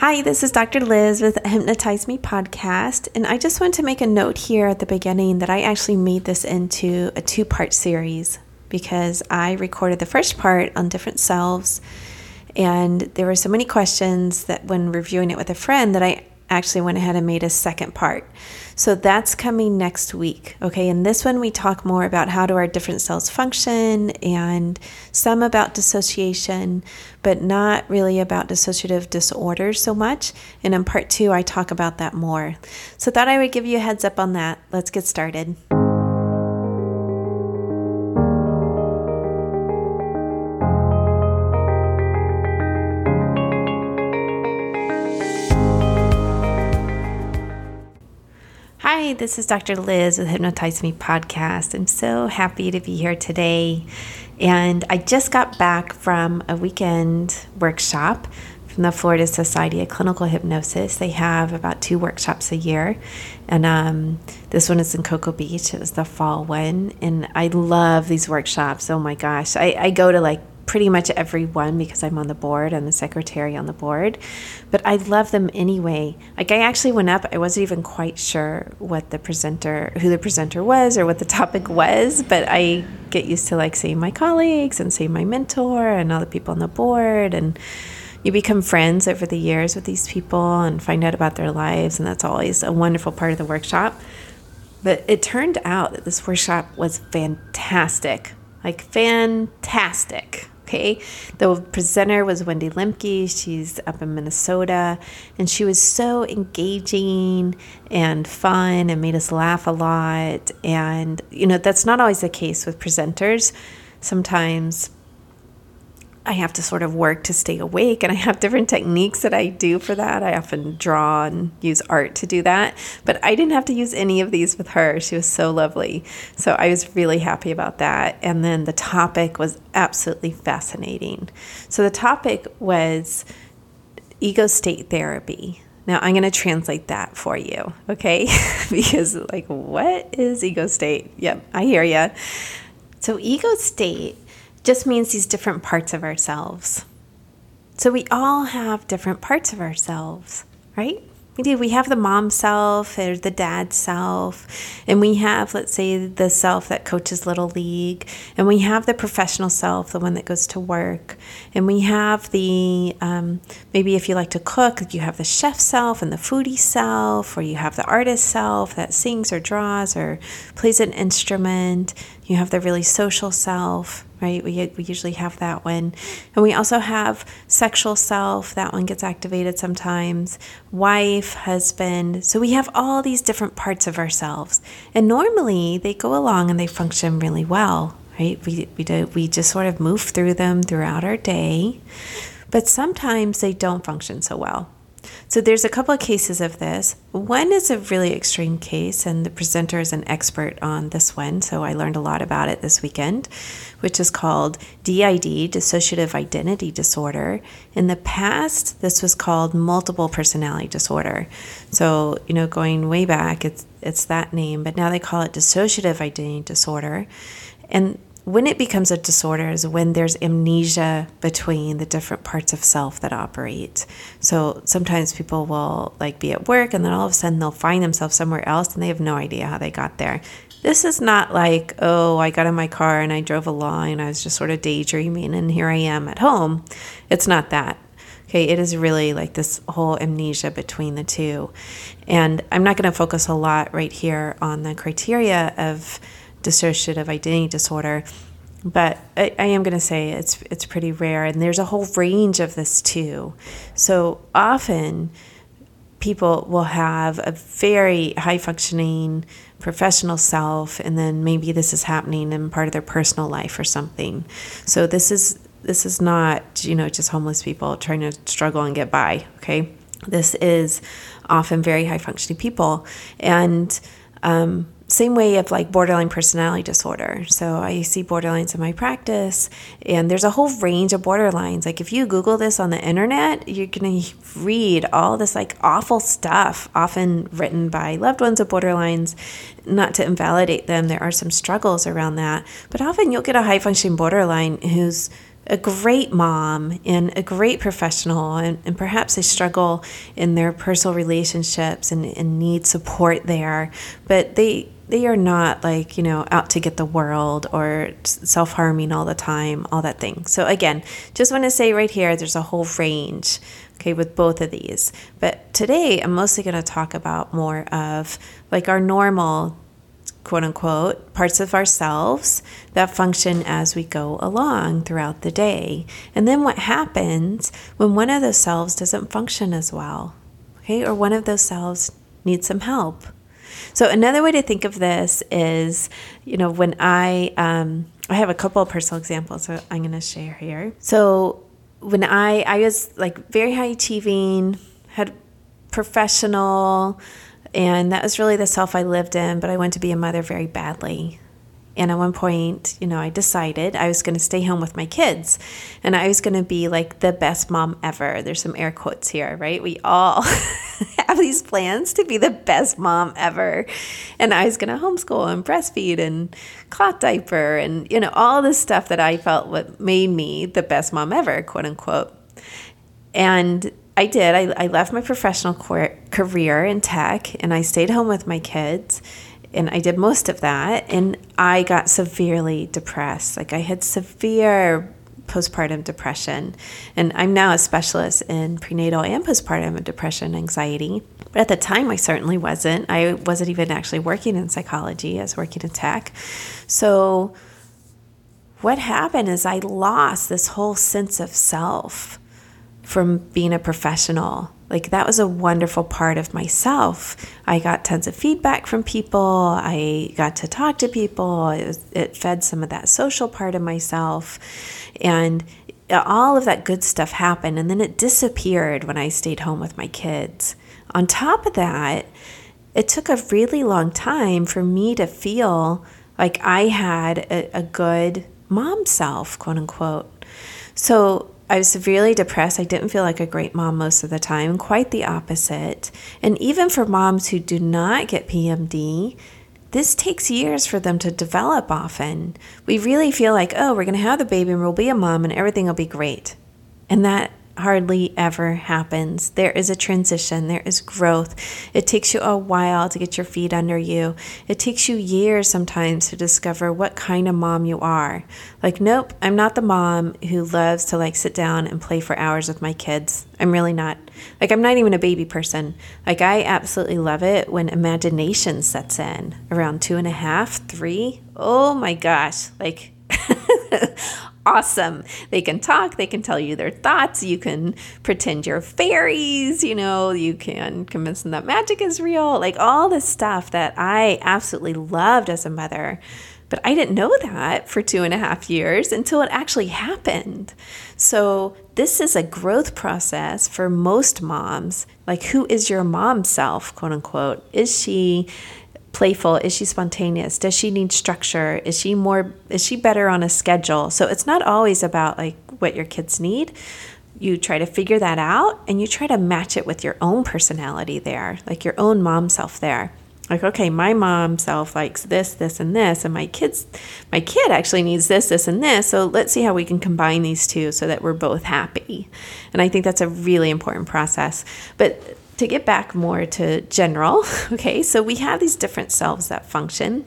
Hi, this is Dr. Liz with Hypnotize Me podcast, and I just want to make a note here at the beginning that I actually made this into a two part series because I recorded the first part on different selves, and there were so many questions that when reviewing it with a friend that I actually went ahead and made a second part. So that's coming next week. Okay. In this one, we talk more about how do our different cells function and some about dissociation, but not really about dissociative disorders so much. And in part two, I talk about that more. So thought I would give you a heads up on that. Let's get started. This is Dr. Liz with Hypnotize Me podcast. I'm so happy to be here today. And I just got back from a weekend workshop from the Florida Society of Clinical Hypnosis. They have about two workshops a year. And um, this one is in Cocoa Beach. It was the fall one. And I love these workshops. Oh my gosh. I, I go to like pretty much every one because I'm on the board. I'm the secretary on the board, but I love them anyway. Like I actually went up, I wasn't even quite sure what the presenter, who the presenter was or what the topic was, but I get used to like seeing my colleagues and seeing my mentor and all the people on the board and you become friends over the years with these people and find out about their lives and that's always a wonderful part of the workshop. But it turned out that this workshop was fantastic. Like fantastic. Okay. The presenter was Wendy Lemke. She's up in Minnesota. And she was so engaging and fun and made us laugh a lot. And, you know, that's not always the case with presenters. Sometimes I have to sort of work to stay awake, and I have different techniques that I do for that. I often draw and use art to do that, but I didn't have to use any of these with her. She was so lovely. So I was really happy about that. And then the topic was absolutely fascinating. So the topic was ego state therapy. Now I'm going to translate that for you, okay? because, like, what is ego state? Yep, I hear you. So, ego state just means these different parts of ourselves. So we all have different parts of ourselves, right? We do. We have the mom self or the dad self, and we have, let's say, the self that coaches Little League, and we have the professional self, the one that goes to work, and we have the um, maybe if you like to cook, you have the chef self and the foodie self, or you have the artist self that sings or draws or plays an instrument. You have the really social self, right? We, we usually have that one. And we also have sexual self, that one gets activated sometimes, wife, husband. So we have all these different parts of ourselves. And normally they go along and they function really well, right? We, we, do, we just sort of move through them throughout our day. But sometimes they don't function so well. So there's a couple of cases of this. One is a really extreme case, and the presenter is an expert on this one. So I learned a lot about it this weekend, which is called DID, dissociative identity disorder. In the past, this was called multiple personality disorder. So, you know, going way back, it's it's that name, but now they call it dissociative identity disorder. And when it becomes a disorder is when there's amnesia between the different parts of self that operate. So sometimes people will like be at work and then all of a sudden they'll find themselves somewhere else and they have no idea how they got there. This is not like, oh, I got in my car and I drove along and I was just sort of daydreaming and here I am at home. It's not that. Okay, it is really like this whole amnesia between the two. And I'm not going to focus a lot right here on the criteria of dissociative identity disorder. But I, I am going to say it's it's pretty rare, and there's a whole range of this too. So often, people will have a very high functioning professional self, and then maybe this is happening in part of their personal life or something. So this is this is not you know just homeless people trying to struggle and get by. Okay, this is often very high functioning people, and um, same way of like borderline personality disorder. So I see borderlines in my practice, and there's a whole range of borderlines. Like if you Google this on the internet, you're gonna read all this like awful stuff, often written by loved ones of borderlines. Not to invalidate them, there are some struggles around that, but often you'll get a high functioning borderline who's a great mom and a great professional, and, and perhaps they struggle in their personal relationships and, and need support there, but they they are not like you know out to get the world or self-harming all the time all that thing so again just want to say right here there's a whole range okay with both of these but today i'm mostly going to talk about more of like our normal quote unquote, parts of ourselves that function as we go along throughout the day. And then what happens when one of those selves doesn't function as well, okay, or one of those selves needs some help. So another way to think of this is, you know, when I um, I have a couple of personal examples that I'm going to share here. So when I I was like very high achieving, had professional and that was really the self I lived in, but I wanted to be a mother very badly. And at one point, you know, I decided I was going to stay home with my kids and I was going to be like the best mom ever. There's some air quotes here, right? We all have these plans to be the best mom ever. And I was going to homeschool and breastfeed and cloth diaper and, you know, all this stuff that I felt what made me the best mom ever, quote unquote. And I did. I, I left my professional career in tech and I stayed home with my kids and I did most of that. And I got severely depressed. Like I had severe postpartum depression. And I'm now a specialist in prenatal and postpartum depression anxiety. But at the time, I certainly wasn't. I wasn't even actually working in psychology, I was working in tech. So, what happened is I lost this whole sense of self from being a professional. Like that was a wonderful part of myself. I got tons of feedback from people. I got to talk to people. It, was, it fed some of that social part of myself. And uh, all of that good stuff happened. And then it disappeared when I stayed home with my kids. On top of that, it took a really long time for me to feel like I had a, a good mom self, quote unquote. So I was severely depressed. I didn't feel like a great mom most of the time, quite the opposite. And even for moms who do not get PMD, this takes years for them to develop often. We really feel like, oh, we're going to have the baby and we'll be a mom and everything will be great. And that hardly ever happens. There is a transition, there is growth. It takes you a while to get your feet under you. It takes you years sometimes to discover what kind of mom you are. Like, nope, I'm not the mom who loves to like sit down and play for hours with my kids. I'm really not. Like, I'm not even a baby person. Like, I absolutely love it when imagination sets in around two and a half, three. Oh my gosh. Like, awesome. They can talk, they can tell you their thoughts, you can pretend you're fairies, you know, you can convince them that magic is real, like all this stuff that I absolutely loved as a mother. But I didn't know that for two and a half years until it actually happened. So, this is a growth process for most moms. Like, who is your mom self, quote unquote? Is she playful? Is she spontaneous? Does she need structure? Is she more is she better on a schedule? So it's not always about like what your kids need. You try to figure that out and you try to match it with your own personality there, like your own mom self there. Like, okay, my mom self likes this, this, and this, and my kids my kid actually needs this, this, and this. So let's see how we can combine these two so that we're both happy. And I think that's a really important process. But to get back more to general, okay, so we have these different selves that function.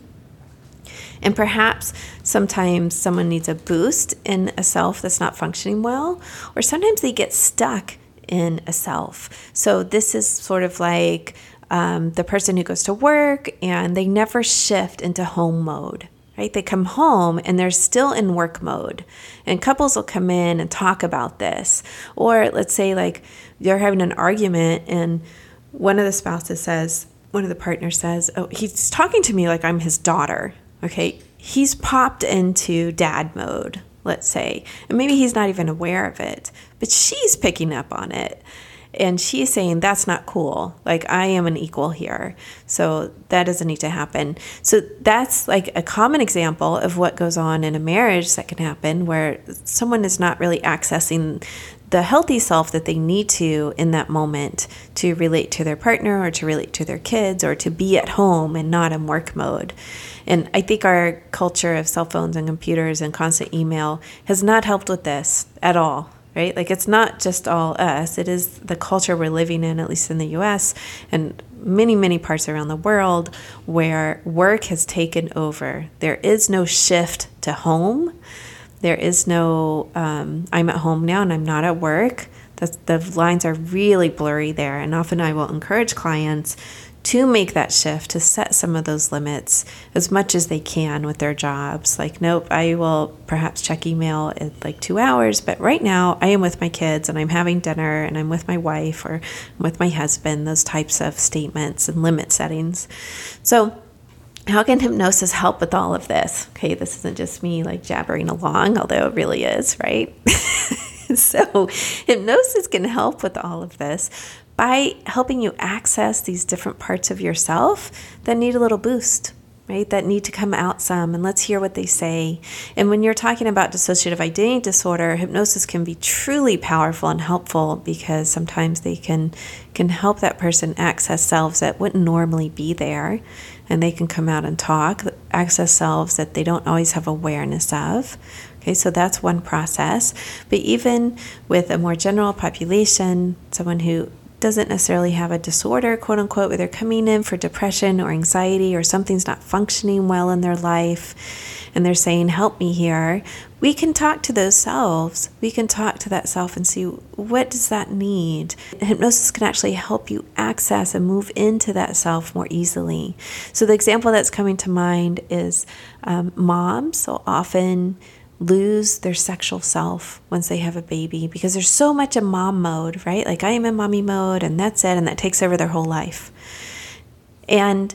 And perhaps sometimes someone needs a boost in a self that's not functioning well, or sometimes they get stuck in a self. So this is sort of like um, the person who goes to work and they never shift into home mode right? They come home and they're still in work mode. And couples will come in and talk about this. Or let's say, like, they're having an argument and one of the spouses says, one of the partners says, Oh, he's talking to me like I'm his daughter. Okay. He's popped into dad mode, let's say. And maybe he's not even aware of it, but she's picking up on it. And she's saying, That's not cool. Like, I am an equal here. So that doesn't need to happen. So that's like a common example of what goes on in a marriage that can happen where someone is not really accessing the healthy self that they need to in that moment to relate to their partner or to relate to their kids or to be at home and not in work mode. And I think our culture of cell phones and computers and constant email has not helped with this at all right? Like it's not just all us, it is the culture we're living in, at least in the US and many, many parts around the world where work has taken over. There is no shift to home. There is no, um, I'm at home now and I'm not at work. The, the lines are really blurry there. And often I will encourage clients to make that shift, to set some of those limits as much as they can with their jobs. Like, nope, I will perhaps check email in like two hours, but right now I am with my kids and I'm having dinner and I'm with my wife or I'm with my husband, those types of statements and limit settings. So, how can hypnosis help with all of this? Okay, this isn't just me like jabbering along, although it really is, right? so, hypnosis can help with all of this by helping you access these different parts of yourself that need a little boost right? That need to come out some and let's hear what they say. And when you're talking about dissociative identity disorder hypnosis can be truly powerful and helpful because sometimes they can can help that person access selves that wouldn't normally be there and they can come out and talk access selves that they don't always have awareness of. Okay, so that's one process. But even with a more general population, someone who doesn't necessarily have a disorder, quote unquote, where they're coming in for depression or anxiety or something's not functioning well in their life and they're saying, Help me here, we can talk to those selves. We can talk to that self and see what does that need. Hypnosis can actually help you access and move into that self more easily. So the example that's coming to mind is um, moms. So often lose their sexual self once they have a baby because there's so much a mom mode, right? Like I am in mommy mode and that's it, and that takes over their whole life. And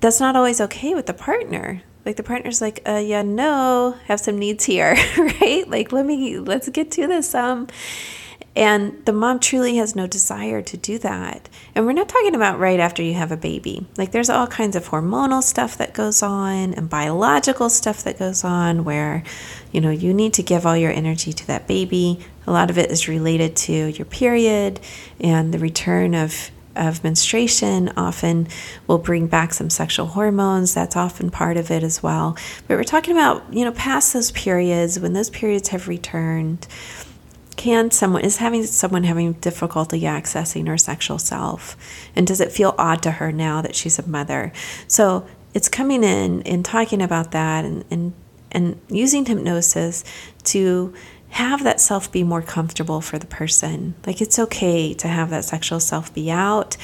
that's not always okay with the partner. Like the partner's like, uh, yeah, no, have some needs here, right? Like let me let's get to this. Um, and the mom truly has no desire to do that. And we're not talking about right after you have a baby. Like there's all kinds of hormonal stuff that goes on and biological stuff that goes on where, you know, you need to give all your energy to that baby. A lot of it is related to your period and the return of of menstruation often will bring back some sexual hormones. That's often part of it as well. But we're talking about, you know, past those periods, when those periods have returned, can someone is having someone having difficulty accessing her sexual self? And does it feel odd to her now that she's a mother? So it's coming in and talking about that and and, and using hypnosis to have that self be more comfortable for the person. Like it's okay to have that sexual self be out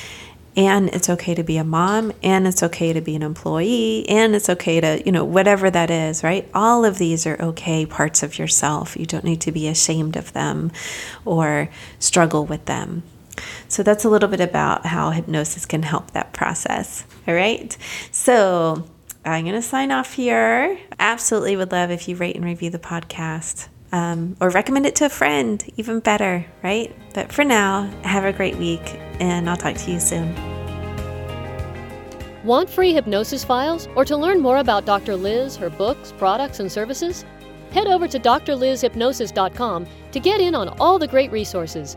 and it's okay to be a mom and it's okay to be an employee and it's okay to you know whatever that is right? All of these are okay parts of yourself. You don't need to be ashamed of them or struggle with them. So that's a little bit about how hypnosis can help that process all right? So i'm going to sign off here. Absolutely would love if you rate and review the podcast um, or recommend it to a friend, even better, right? But for now, have a great week, and I'll talk to you soon. Want free hypnosis files or to learn more about Dr. Liz, her books, products, and services? Head over to drlizhypnosis.com to get in on all the great resources.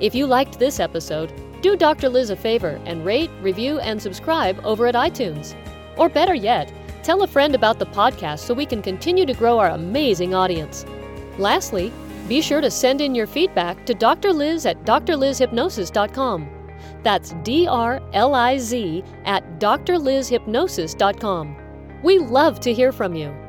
If you liked this episode, do Dr. Liz a favor and rate, review, and subscribe over at iTunes. Or better yet, tell a friend about the podcast so we can continue to grow our amazing audience. Lastly, be sure to send in your feedback to Dr. Liz at drlizhypnosis.com. That's D R L I Z at drlizhypnosis.com. We love to hear from you.